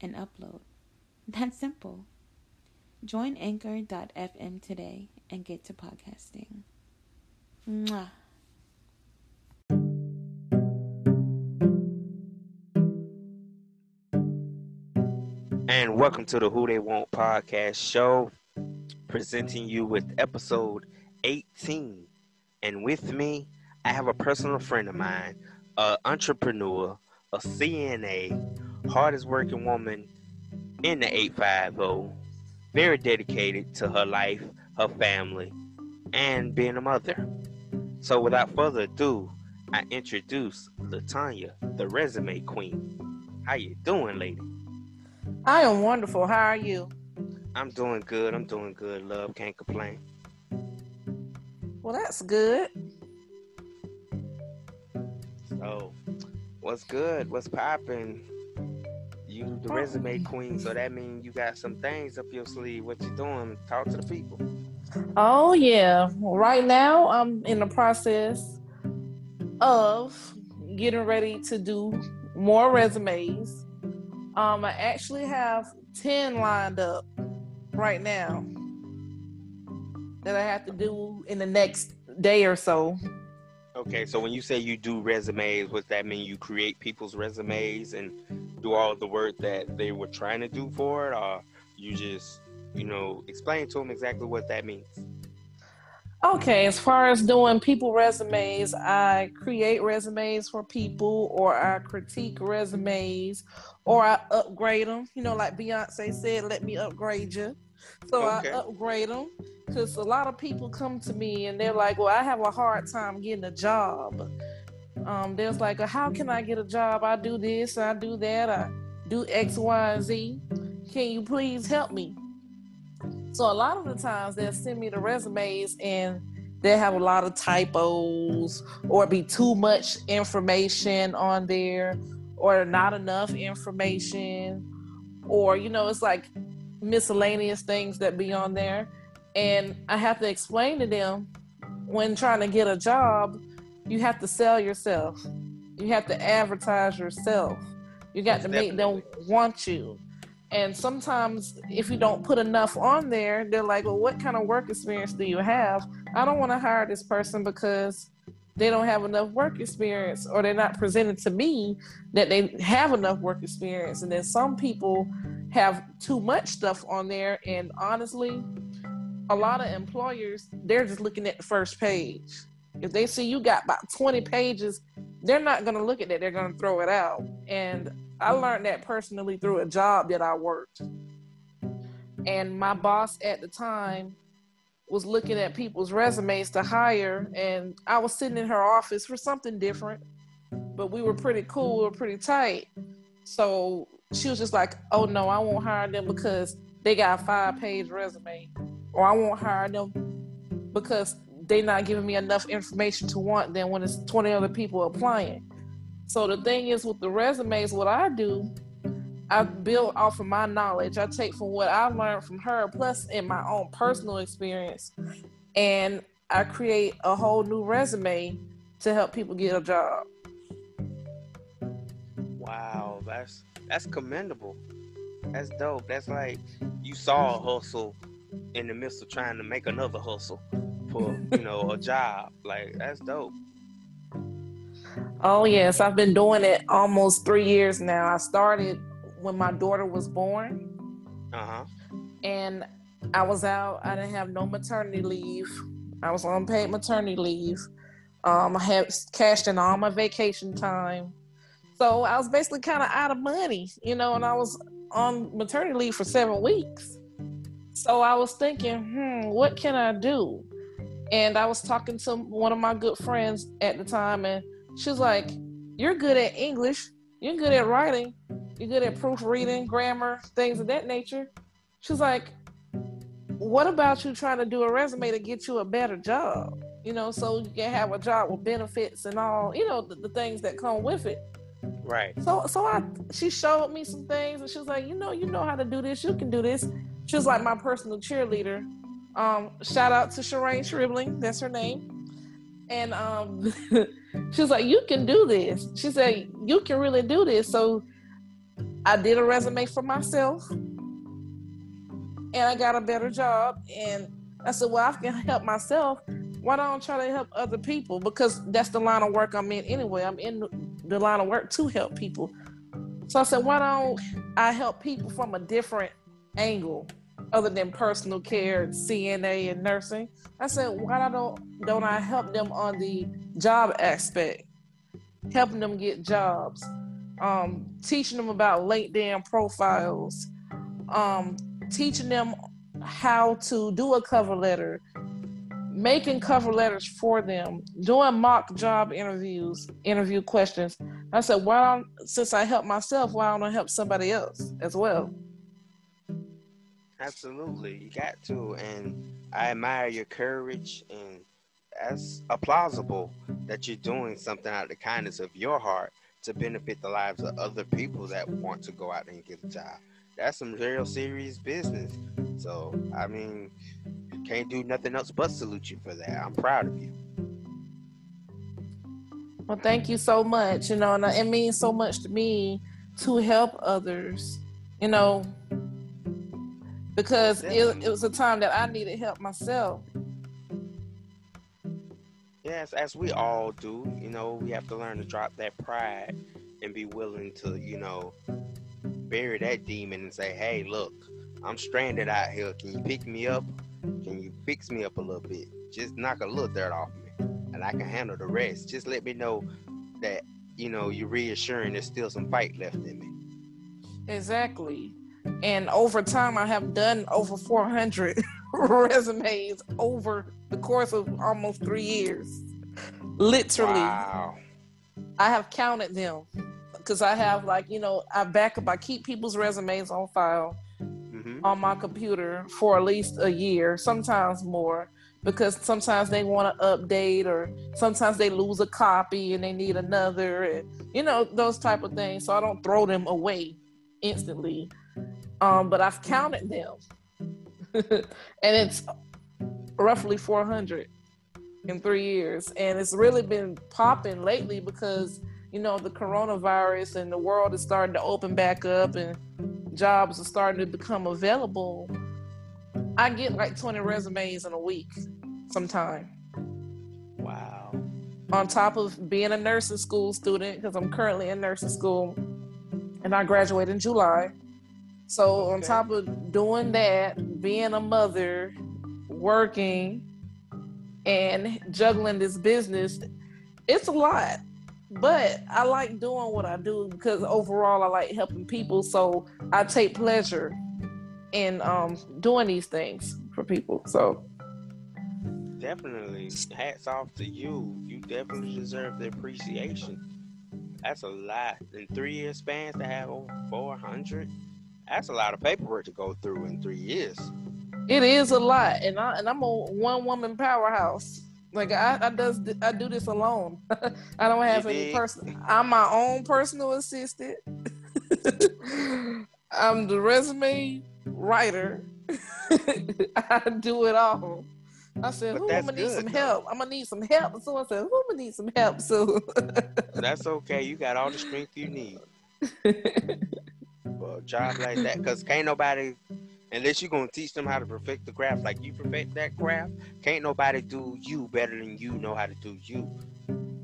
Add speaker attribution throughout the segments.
Speaker 1: and upload. That's simple. Join anchor.fm today and get to podcasting. Mwah.
Speaker 2: And welcome to the Who They Want podcast show, presenting you with episode 18. And with me, I have a personal friend of mine, an entrepreneur, a CNA, hardest working woman in the 850, very dedicated to her life, her family, and being a mother. So without further ado, I introduce Latanya, the resume queen. How you doing, lady?
Speaker 3: I am wonderful. How are you?
Speaker 2: I'm doing good. I'm doing good, love. Can't complain.
Speaker 3: Well, that's good.
Speaker 2: So, what's good? What's popping? You the resume queen, so that means you got some things up your sleeve. What you doing? Talk to the people.
Speaker 3: Oh yeah. Right now I'm in the process of getting ready to do more resumes. Um I actually have 10 lined up right now that I have to do in the next day or so.
Speaker 2: Okay, so when you say you do resumes, what that mean? You create people's resumes and do all the work that they were trying to do for it, or you just, you know, explain to them exactly what that means?
Speaker 3: Okay, as far as doing people resumes, I create resumes for people, or I critique resumes, or I upgrade them. You know, like Beyonce said, "Let me upgrade you." So
Speaker 2: Okay.
Speaker 3: I upgrade them because a lot of people come to me and they're like, "Well, I have a hard time getting a job." Um, there's like, "How can I get a job? I do this, I do that, I do X, Y, and Z. Can you please help me?" So a lot of the times they'll send me the resumes and they have a lot of typos or be too much information on there or not enough information or you know it's like miscellaneous things that be on there and I have to explain to them when trying to get a job you have to sell yourself you have to advertise yourself you got to make them want you and sometimes, if you don't put enough on there, they're like, well, what kind of work experience do you have? I don't want to hire this person because they don't have enough work experience or they're not presented to me that they have enough work experience. And then some people have too much stuff on there. And honestly, a lot of employers, they're just looking at the first page. If they see you got about 20 pages, they're not going to look at that. They're going to throw it out. And I learned that personally through a job that I worked. And my boss at the time was looking at people's resumes to hire, and I was sitting in her office for something different, but we were pretty cool, we were pretty tight. So she was just like, Oh no, I won't hire them because they got a five page resume, or I won't hire them because they're not giving me enough information to want them when it's 20 other people applying. So the thing is with the resumes, what I do, I build off of my knowledge. I take from what I learned from her, plus in my own personal experience, and I create a whole new resume to help people get a job.
Speaker 2: Wow, that's that's commendable. That's dope. That's like you saw a hustle in the midst of trying to make another hustle for you know a job. Like that's dope.
Speaker 3: Oh yes, I've been doing it almost three years now. I started when my daughter was born,
Speaker 2: Uh huh.
Speaker 3: and I was out. I didn't have no maternity leave. I was on paid maternity leave. Um, I had cashed in all my vacation time, so I was basically kind of out of money, you know. And I was on maternity leave for seven weeks. So I was thinking, hmm, what can I do? And I was talking to one of my good friends at the time, and she was like, "You're good at English. You're good at writing. You're good at proofreading, grammar, things of that nature. She's like, what about you trying to do a resume to get you a better job? You know, so you can have a job with benefits and all, you know, the, the things that come with it.
Speaker 2: Right.
Speaker 3: So so I she showed me some things and she was like, you know, you know how to do this, you can do this. She was like my personal cheerleader. Um, shout out to Shireen Shribling, that's her name. And um she was like, You can do this. She said, You can really do this. So I did a resume for myself and I got a better job. And I said, Well, I can help myself. Why don't I try to help other people? Because that's the line of work I'm in anyway. I'm in the line of work to help people. So I said, Why don't I help people from a different angle other than personal care, CNA, and nursing? I said, Why don't, don't I help them on the job aspect? Helping them get jobs, um, teaching them about LinkedIn profiles, um, teaching them how to do a cover letter, making cover letters for them, doing mock job interviews, interview questions. I said, why don't, since I help myself, why don't I help somebody else as well?
Speaker 2: Absolutely, you got to, and I admire your courage, and that's plausible that you're doing something out of the kindness of your heart to benefit the lives of other people that want to go out and get a job that's some real serious business. So I mean, can't do nothing else but salute you for that. I'm proud of you.
Speaker 3: Well, thank you so much. You know, and it means so much to me to help others. You know, because it, it was a time that I needed help myself.
Speaker 2: Yes, as we all do. You know, we have to learn to drop that pride and be willing to, you know, bury that demon and say, hey, look, I'm stranded out here. Can you pick me up? Can you fix me up a little bit? Just knock a little dirt off me and I can handle the rest. Just let me know that, you know, you're reassuring there's still some fight left in me.
Speaker 3: Exactly. And over time, I have done over 400 resumes over the course of almost three years. Literally. Wow. I have counted them because I have like you know I back up. I keep people's resumes on file mm-hmm. on my computer for at least a year, sometimes more, because sometimes they want to update or sometimes they lose a copy and they need another, and you know those type of things. So I don't throw them away instantly. Um, but I've counted them, and it's roughly 400 in three years, and it's really been popping lately because you know, the coronavirus and the world is starting to open back up and jobs are starting to become available, I get like 20 resumes in a week sometime.
Speaker 2: Wow.
Speaker 3: On top of being a nursing school student, because I'm currently in nursing school and I graduate in July. So, okay. on top of doing that, being a mother, working, and juggling this business, it's a lot but I like doing what I do because overall I like helping people. So I take pleasure in um, doing these things for people. So
Speaker 2: definitely, hats off to you. You definitely deserve the appreciation. That's a lot in three year spans to have over four hundred. That's a lot of paperwork to go through in three years.
Speaker 3: It is a lot, and I and I'm a one woman powerhouse. Like I, I does I do this alone. I don't have any person. I'm my own personal assistant. I'm the resume writer. I do it all. I said, "Who gonna need some though. help? I'm gonna need some help." So I said, "Who gonna need some help?" So
Speaker 2: that's okay. You got all the strength you need a job like that. Cause can't nobody unless you're gonna teach them how to perfect the craft like you perfect that craft, can't nobody do you better than you know how to do you.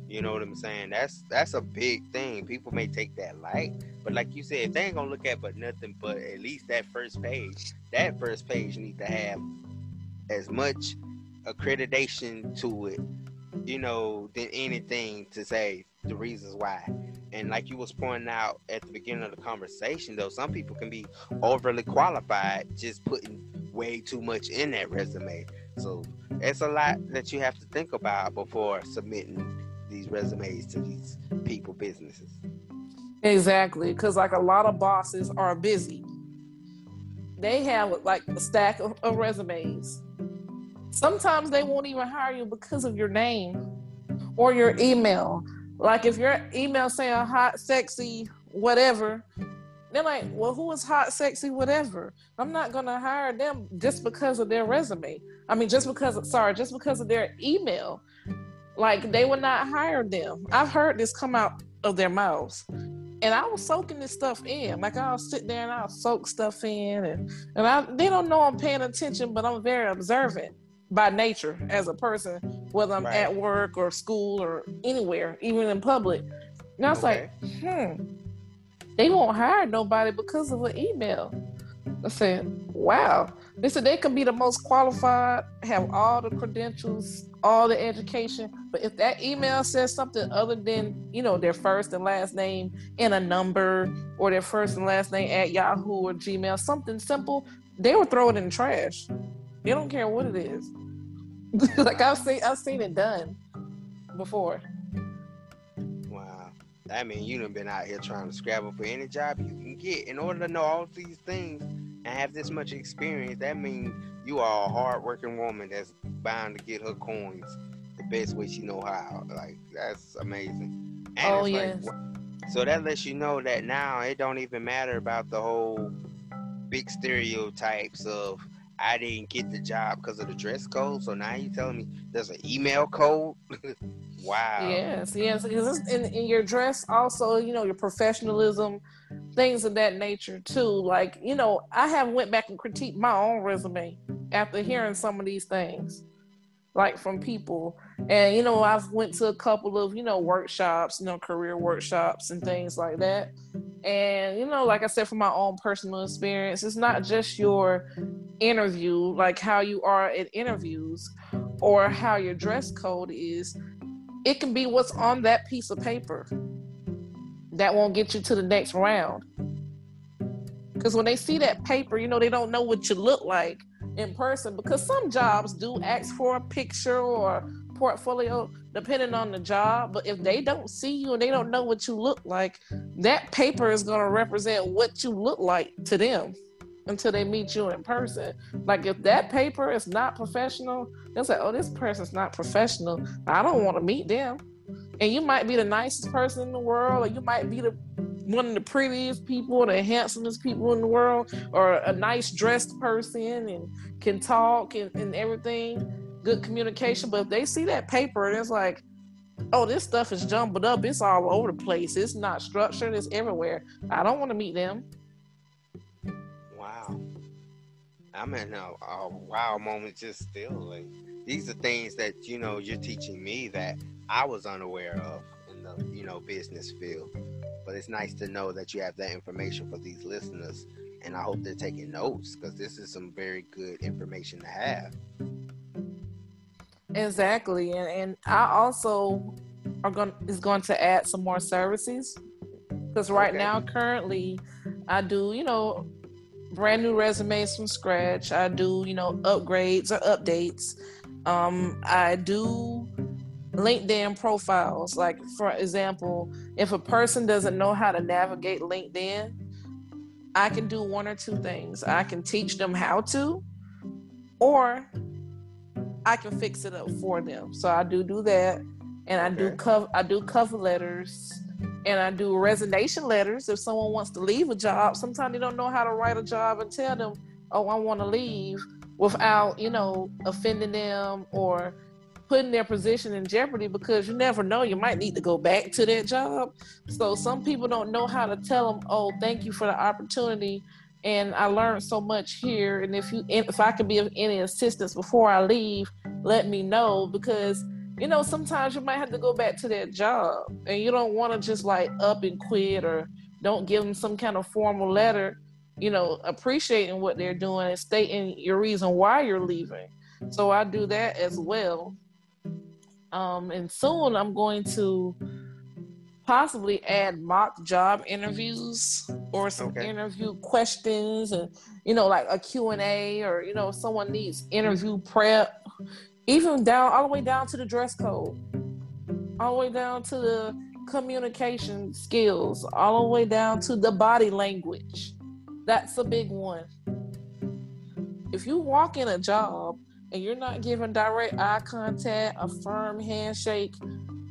Speaker 2: You know what I'm saying? That's that's a big thing. People may take that light, but like you said, they ain't gonna look at but nothing but at least that first page. That first page need to have as much accreditation to it, you know, than anything to say the reasons why. And like you was pointing out at the beginning of the conversation, though, some people can be overly qualified just putting way too much in that resume. So it's a lot that you have to think about before submitting these resumes to these people businesses.
Speaker 3: Exactly, because like a lot of bosses are busy. They have like a stack of, of resumes. Sometimes they won't even hire you because of your name or your email. Like if your email saying hot, sexy, whatever, they're like, well, who is hot, sexy, whatever? I'm not gonna hire them just because of their resume. I mean, just because, sorry, just because of their email. Like they would not hire them. I've heard this come out of their mouths. And I was soaking this stuff in. Like I'll sit there and I'll soak stuff in and, and I they don't know I'm paying attention, but I'm very observant by nature as a person, whether I'm right. at work or school or anywhere, even in public. And I was okay. like, hmm, they won't hire nobody because of an email. I said, wow. They said they could be the most qualified, have all the credentials, all the education, but if that email says something other than, you know, their first and last name and a number or their first and last name at Yahoo or Gmail, something simple, they will throw it in the trash. They don't care what it is. like I've seen I've seen it done before. Wow.
Speaker 2: I mean, you done been out here trying to scrabble for any job you can get. In order to know all these things and have this much experience, that means you are a hardworking woman that's bound to get her coins the best way she know how. Like that's amazing.
Speaker 3: And oh yes. Like,
Speaker 2: so that lets you know that now it don't even matter about the whole big stereotypes of I didn't get the job because of the dress code. So now you telling me there's an email code? wow.
Speaker 3: Yes, yes. In, in your dress, also, you know, your professionalism, things of that nature too. Like, you know, I have went back and critiqued my own resume after hearing some of these things like from people and you know i've went to a couple of you know workshops you know career workshops and things like that. And you know like i said from my own personal experience it's not just your interview like how you are at interviews or how your dress code is. It can be what's on that piece of paper that won't get you to the next round. Because when they see that paper you know they don't know what you look like in person because some jobs do ask for a picture or portfolio depending on the job but if they don't see you and they don't know what you look like that paper is going to represent what you look like to them until they meet you in person. Like if that paper is not professional they'll say oh this person's not professional. I don't want to meet them. And you might be the nicest person in the world or you might be the one of the prettiest people, the handsomest people in the world, or a nice dressed person and can talk and, and everything, good communication. But if they see that paper and it's like, oh, this stuff is jumbled up, it's all over the place, it's not structured, it's everywhere. I don't want to meet them.
Speaker 2: Wow. I'm in a, a wow moment just still. Like these are things that you know you're teaching me that I was unaware of in the you know business field but it's nice to know that you have that information for these listeners and i hope they're taking notes because this is some very good information to have
Speaker 3: exactly and, and i also are going is going to add some more services because right okay. now currently i do you know brand new resumes from scratch i do you know upgrades or updates um i do LinkedIn profiles. Like, for example, if a person doesn't know how to navigate LinkedIn, I can do one or two things. I can teach them how to, or I can fix it up for them. So I do do that, and I do cover I do cover letters, and I do resignation letters. If someone wants to leave a job, sometimes they don't know how to write a job and tell them, "Oh, I want to leave," without you know offending them or putting their position in jeopardy because you never know you might need to go back to that job so some people don't know how to tell them oh thank you for the opportunity and i learned so much here. And if you if i could be of any assistance before i leave let me know. Because you know sometimes you might have to go back to that job. And you don't want to just like up and quit or don't give them some kind of formal letter you know appreciating what they're doing and stating your reason why you're leaving. So i do that as well. Um, and soon I'm going to possibly add mock job interviews mm-hmm. or some okay. interview questions and you know like a q&a or you know someone needs interview prep even down all the way down to the dress code all the way down to the communication skills, all the way down to the body language. That's a big one. If you walk in a job and you're not giving direct eye contact, a firm handshake,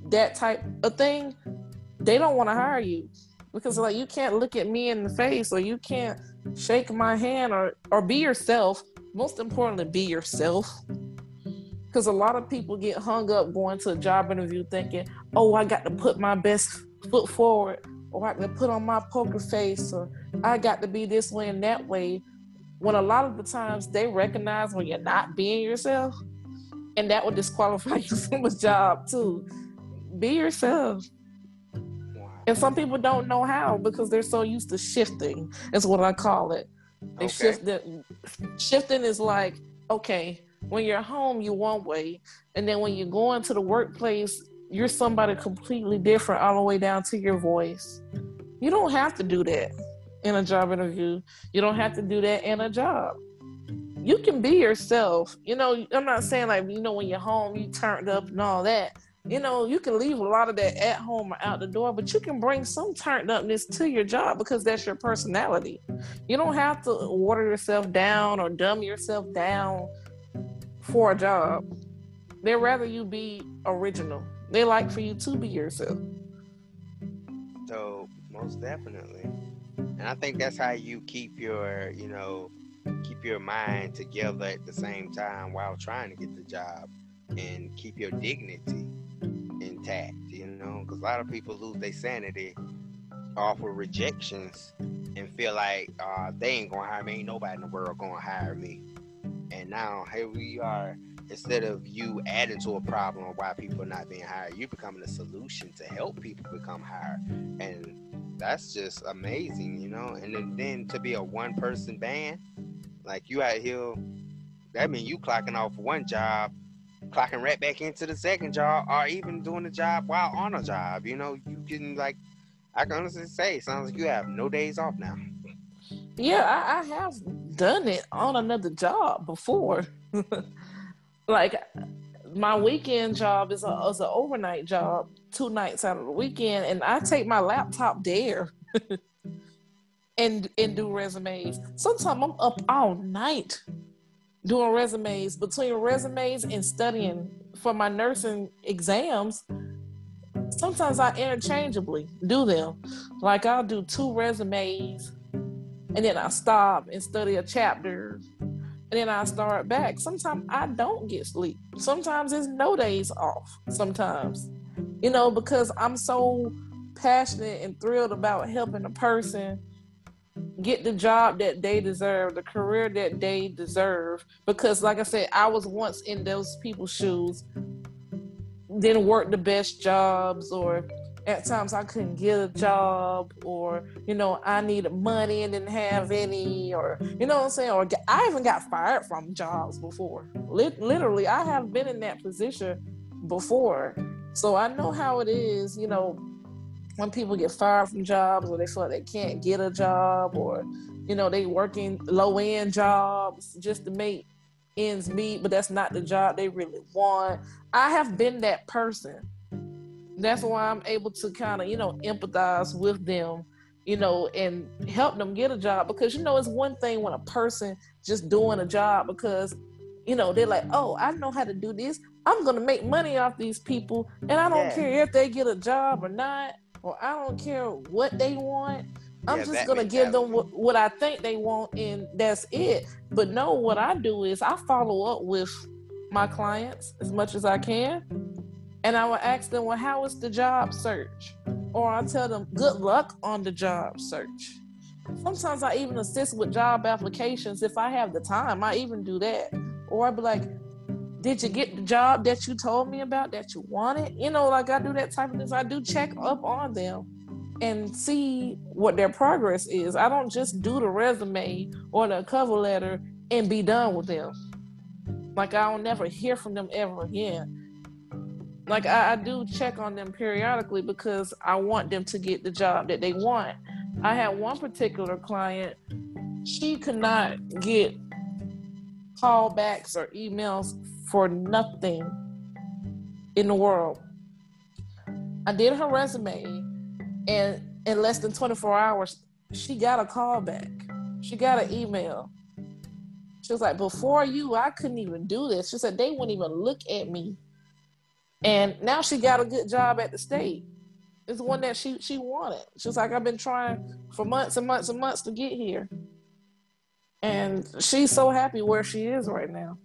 Speaker 3: that type of thing, they don't want to hire you because like you can't look at me in the face or you can't shake my hand or or be yourself. Most importantly, be yourself. Because a lot of people get hung up going to a job interview thinking, "Oh, I got to put my best foot forward, or I got to put on my poker face, or I got to be this way and that way." When a lot of the times they recognize when you're not being yourself, and that will disqualify you from a job too. Be yourself. And some people don't know how because they're so used to shifting. Is what I call it. They
Speaker 2: Okay.
Speaker 3: shift. Shifting is like okay, when you're home, you one way, and then when you go into the workplace, you're somebody completely different all the way down to your voice. You don't have to do that in a job interview. You don't have to do that in a job. You can be yourself. You know, I'm not saying like you know when you're home, you turned up and all that you know, you can leave a lot of that at home or out the door, but you can bring some turned upness to your job because that's your personality. You don't have to water yourself down or dumb yourself down for a job. They'd rather you be original. They like for you to be yourself.
Speaker 2: So most definitely, and I think that's how you keep your, you know, keep your mind together at the same time while trying to get the job, and keep your dignity intact. You know, because a lot of people lose their sanity off of rejections and feel like uh, they ain't gonna hire me. Ain't nobody in the world gonna hire me. And now here we are. Instead of you adding to a problem why people are not being hired, you're becoming a solution to help people become hired. And that's just amazing, you know. And then, then to be a one person band, like you out here, that means you clocking off one job, clocking right back into the second job, or even doing the job while on a job. You know, you can like, I can honestly say, it sounds like you have no days off now.
Speaker 3: Yeah, I, I have done it on another job before. like my weekend job is a is an overnight job, two nights out of the weekend, and I take my laptop there and and do resumes. Sometimes I'm up all night doing resumes. Between resumes and studying for my nursing exams, sometimes I interchangeably do them. Like I'll do two resumes and then I stop and study a chapter, and then I start back. Sometimes I don't get sleep. Sometimes it's no days off. Sometimes, you know, because I'm so passionate and thrilled about helping a person get the job that they deserve, the career that they deserve. Because, like I said, I was once in those people's shoes, didn't work the best jobs or at times I couldn't get a job, or you know, I needed money and didn't have any, or you know what I'm saying, or I even got fired from jobs before. Literally, I have been in that position before, so I know how it is. You know, when people get fired from jobs, or they feel like they can't get a job, or you know, they working low end jobs just to make ends meet, but that's not the job they really want. I have been that person that's why I'm able to kind of, you know, empathize with them, you know, and help them get a job. Because, you know, it's one thing when a person just doing a job because, you know, they're like, oh, I know how to do this. I'm going to make money off these people. And I don't
Speaker 2: Yeah.
Speaker 3: care if they get a job or not, or I don't care what they want. I'm
Speaker 2: Yeah,
Speaker 3: just going to give them what, what I think they want, and that's it. But no, what I do is I follow up with my clients as much as I can. And I will ask them, well, how is the job search? Or I tell them, good luck on the job search. Sometimes I even assist with job applications if I have the time. I even do that. Or I'd be like, did you get the job that you told me about that you wanted? You know, like I do that type of things. I do check up on them and see what their progress is. I don't just do the resume or the cover letter and be done with them. Like I don't never hear from them ever again like I, I do check on them periodically because I want them to get the job that they want. I had one particular client, she could not get callbacks or emails for nothing in the world. I did her resume, and in less than 24 hours, she got a call back. She got an email. She was like, Before you, I couldn't even do this. She said, They wouldn't even look at me. And now she got a good job at the state. It's the one that she she wanted. She was like, I've been trying for months and months and months to get here. And she's so happy where she is right now.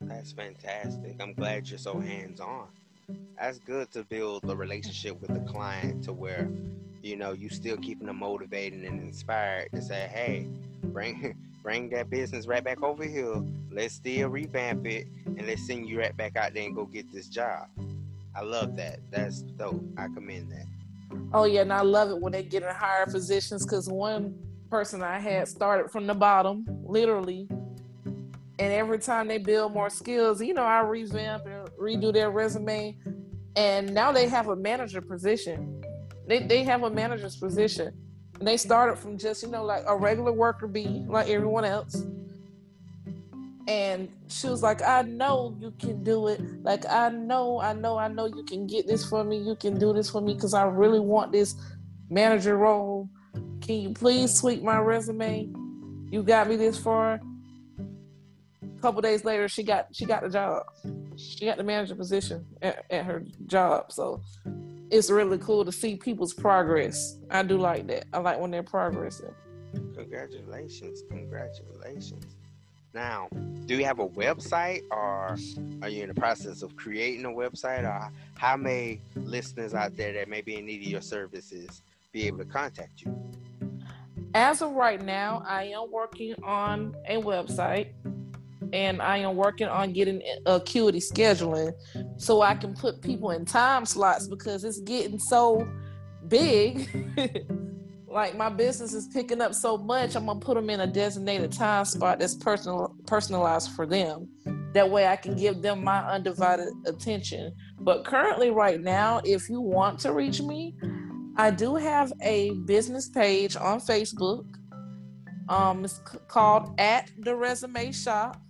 Speaker 2: That's fantastic. I'm glad you're so hands on. That's good to build a relationship with the client to where, you know, you still keeping them motivated and inspired to say, hey, bring bring that business right back over here. Let's still revamp it and let's send you right back out there and go get this job. I love that. That's dope. I commend that.
Speaker 3: Oh yeah, and I love it when they get in higher positions because one person I had started from the bottom, literally, and every time they build more skills, you know, I revamp and redo their resume, and now they have a manager position. They they have a manager's position. And they started from just you know like a regular worker bee, like everyone else. And she was like, I know you can do it. Like, I know, I know, I know you can get this for me. You can do this for me because I really want this manager role. Can you please tweak my resume? You got me this far. A couple days later, she got she got the job. She got the manager position at, at her job. So it's really cool to see people's progress. I do like that. I like when they're progressing.
Speaker 2: Congratulations. Congratulations. Now, do you have a website or are you in the process of creating a website or how may listeners out there that may be in need of your services be able to contact you?
Speaker 3: As of right now, I am working on a website and I am working on getting acuity scheduling so I can put people in time slots because it's getting so big. like my business is picking up so much, I'm gonna put them in a designated time spot that's personal personalized for them. That way I can give them my undivided attention. But currently, right now, if you want to reach me, I do have a business page on Facebook. Um, it's called at the resume shop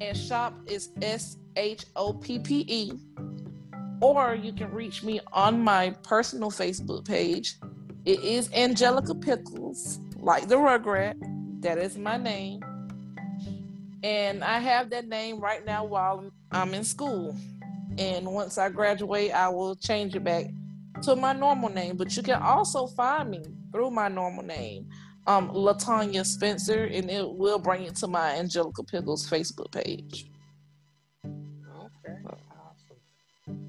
Speaker 3: and shop is S H O P P E. Or you can reach me on my personal Facebook page. It is Angelica Pickles, like the Rugrat. That is my name. And I have that name right now while I'm in school. And once I graduate, I will change it back to my normal name. But you can also find me through my normal name um, Latanya Spencer, and it will bring it to my Angelica Pickles Facebook page.
Speaker 2: Okay, awesome.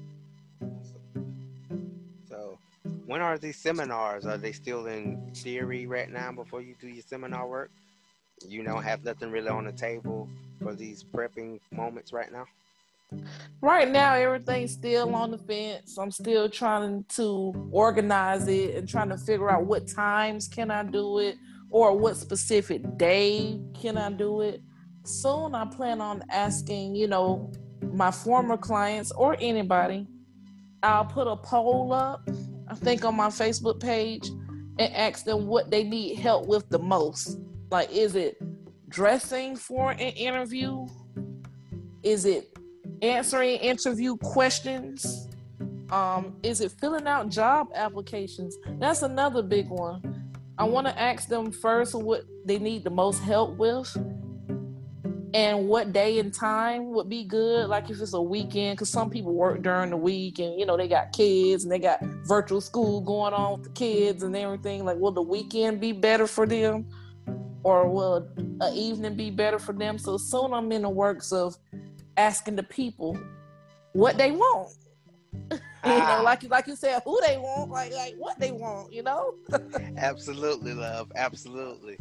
Speaker 2: So, when are these seminars? Are they still in theory right now before you do your seminar work? You don't have nothing really on the table for these prepping moments right now?
Speaker 3: Right now, everything's still on the fence. I'm still trying to organize it and trying to figure out what times can I do it or what specific day can I do it. Soon, I plan on asking, you know, my former clients or anybody. I'll put a poll up, I think, on my Facebook page and ask them what they need help with the most. Like, is it dressing for an interview? Is it answering interview questions? Um, is it filling out job applications? That's another big one. I want to ask them first what they need the most help with and what day and time would be good. Like if it's a weekend, because some people work during the week and you know they got kids and they got virtual school going on with the kids and everything. Like, will the weekend be better for them, or will an evening be better for them? So soon I'm in the works of asking the people what they want. you know, ah. like like you said, who they want, like like what they want, you know.
Speaker 2: Absolutely, love. Absolutely.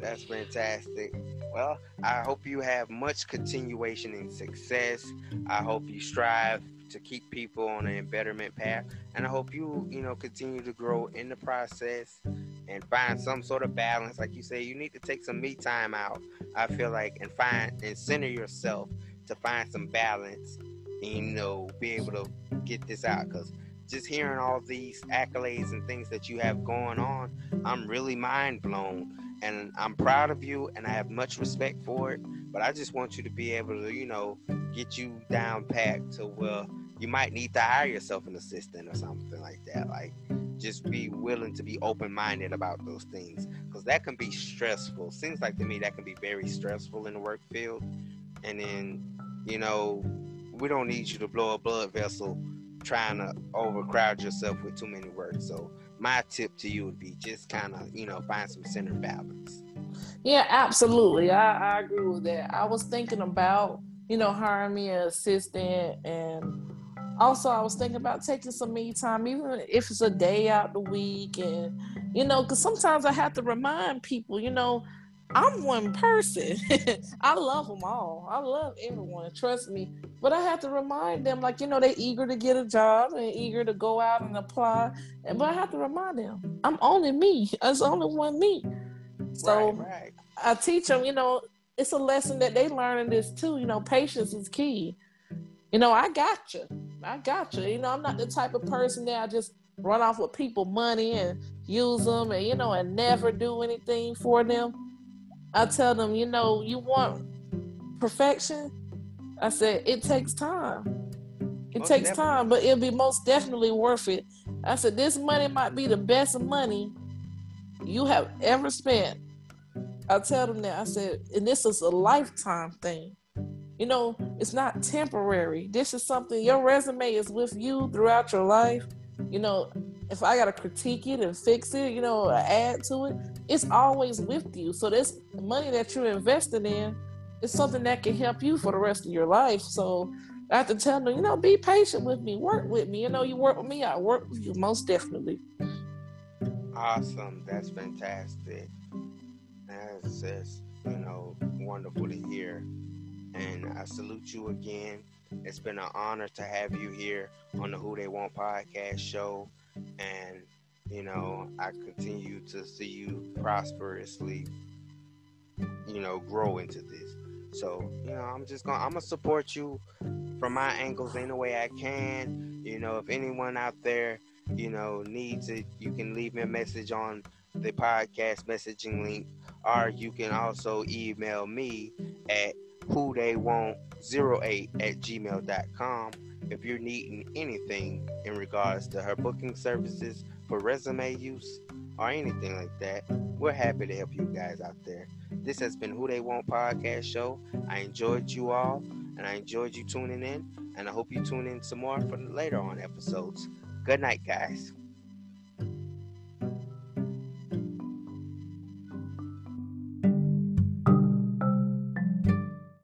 Speaker 2: That's fantastic. Well, I hope you have much continuation and success. I hope you strive to keep people on a betterment path, and I hope you, you know, continue to grow in the process and find some sort of balance. Like you say, you need to take some me time out. I feel like and find and center yourself to find some balance and you know be able to get this out because just hearing all these accolades and things that you have going on i'm really mind blown and i'm proud of you and i have much respect for it but i just want you to be able to you know get you down packed to where you might need to hire yourself an assistant or something like that. Like, just be willing to be open minded about those things because that can be stressful. Seems like to me that can be very stressful in the work field. And then, you know, we don't need you to blow a blood vessel trying to overcrowd yourself with too many words. So my tip to you would be just kind of, you know, find some center balance.
Speaker 3: Yeah, absolutely. I, I agree with that. I was thinking about, you know, hiring me an assistant and also I was thinking about taking some me time, even if it's a day out the week and you know, because sometimes I have to remind people, you know, I'm one person. I love them all. I love everyone. Trust me. But I have to remind them, like, you know, they're eager to get a job and eager to go out and apply. And but I have to remind them, I'm only me. It's only one me. So right, right. I teach them, you know, it's a lesson that they learn in this too. You know, patience is key. You know, I got you. I got you. You know, I'm not the type of person that I just run off with people money and use them and you know and never do anything for them. I tell them, you know, you want perfection. I said it takes time. It most takes definitely. time, but it'll be most definitely worth it. I said this money might be the best money you have ever spent. I tell them that I said, and this is a lifetime thing. You know, it's not temporary. This is something your resume is with you throughout your life. You know, if I gotta critique it and fix it, you know, add to it, it's always with you. So this money that you're investing in is something that can help you for the rest of your life. So I have to tell them, you know, be patient with me, work with me. You know, you work with me, I work with you most definitely.
Speaker 2: Awesome. That's fantastic. That's just, you know, wonderful to hear. And I salute you again. It's been an honor to have you here on the Who They Want podcast show. And, you know, I continue to see you prosperously, you know, grow into this. So, you know, I'm just gonna I'm gonna support you from my angles any way I can. You know, if anyone out there, you know, needs it, you can leave me a message on the podcast messaging link, or you can also email me at who they want 08 at gmail.com if you're needing anything in regards to her booking services for resume use or anything like that. We're happy to help you guys out there. This has been who they want podcast show. I enjoyed you all and i enjoyed you tuning in and i hope you tune in some more for later on episodes. Good night guys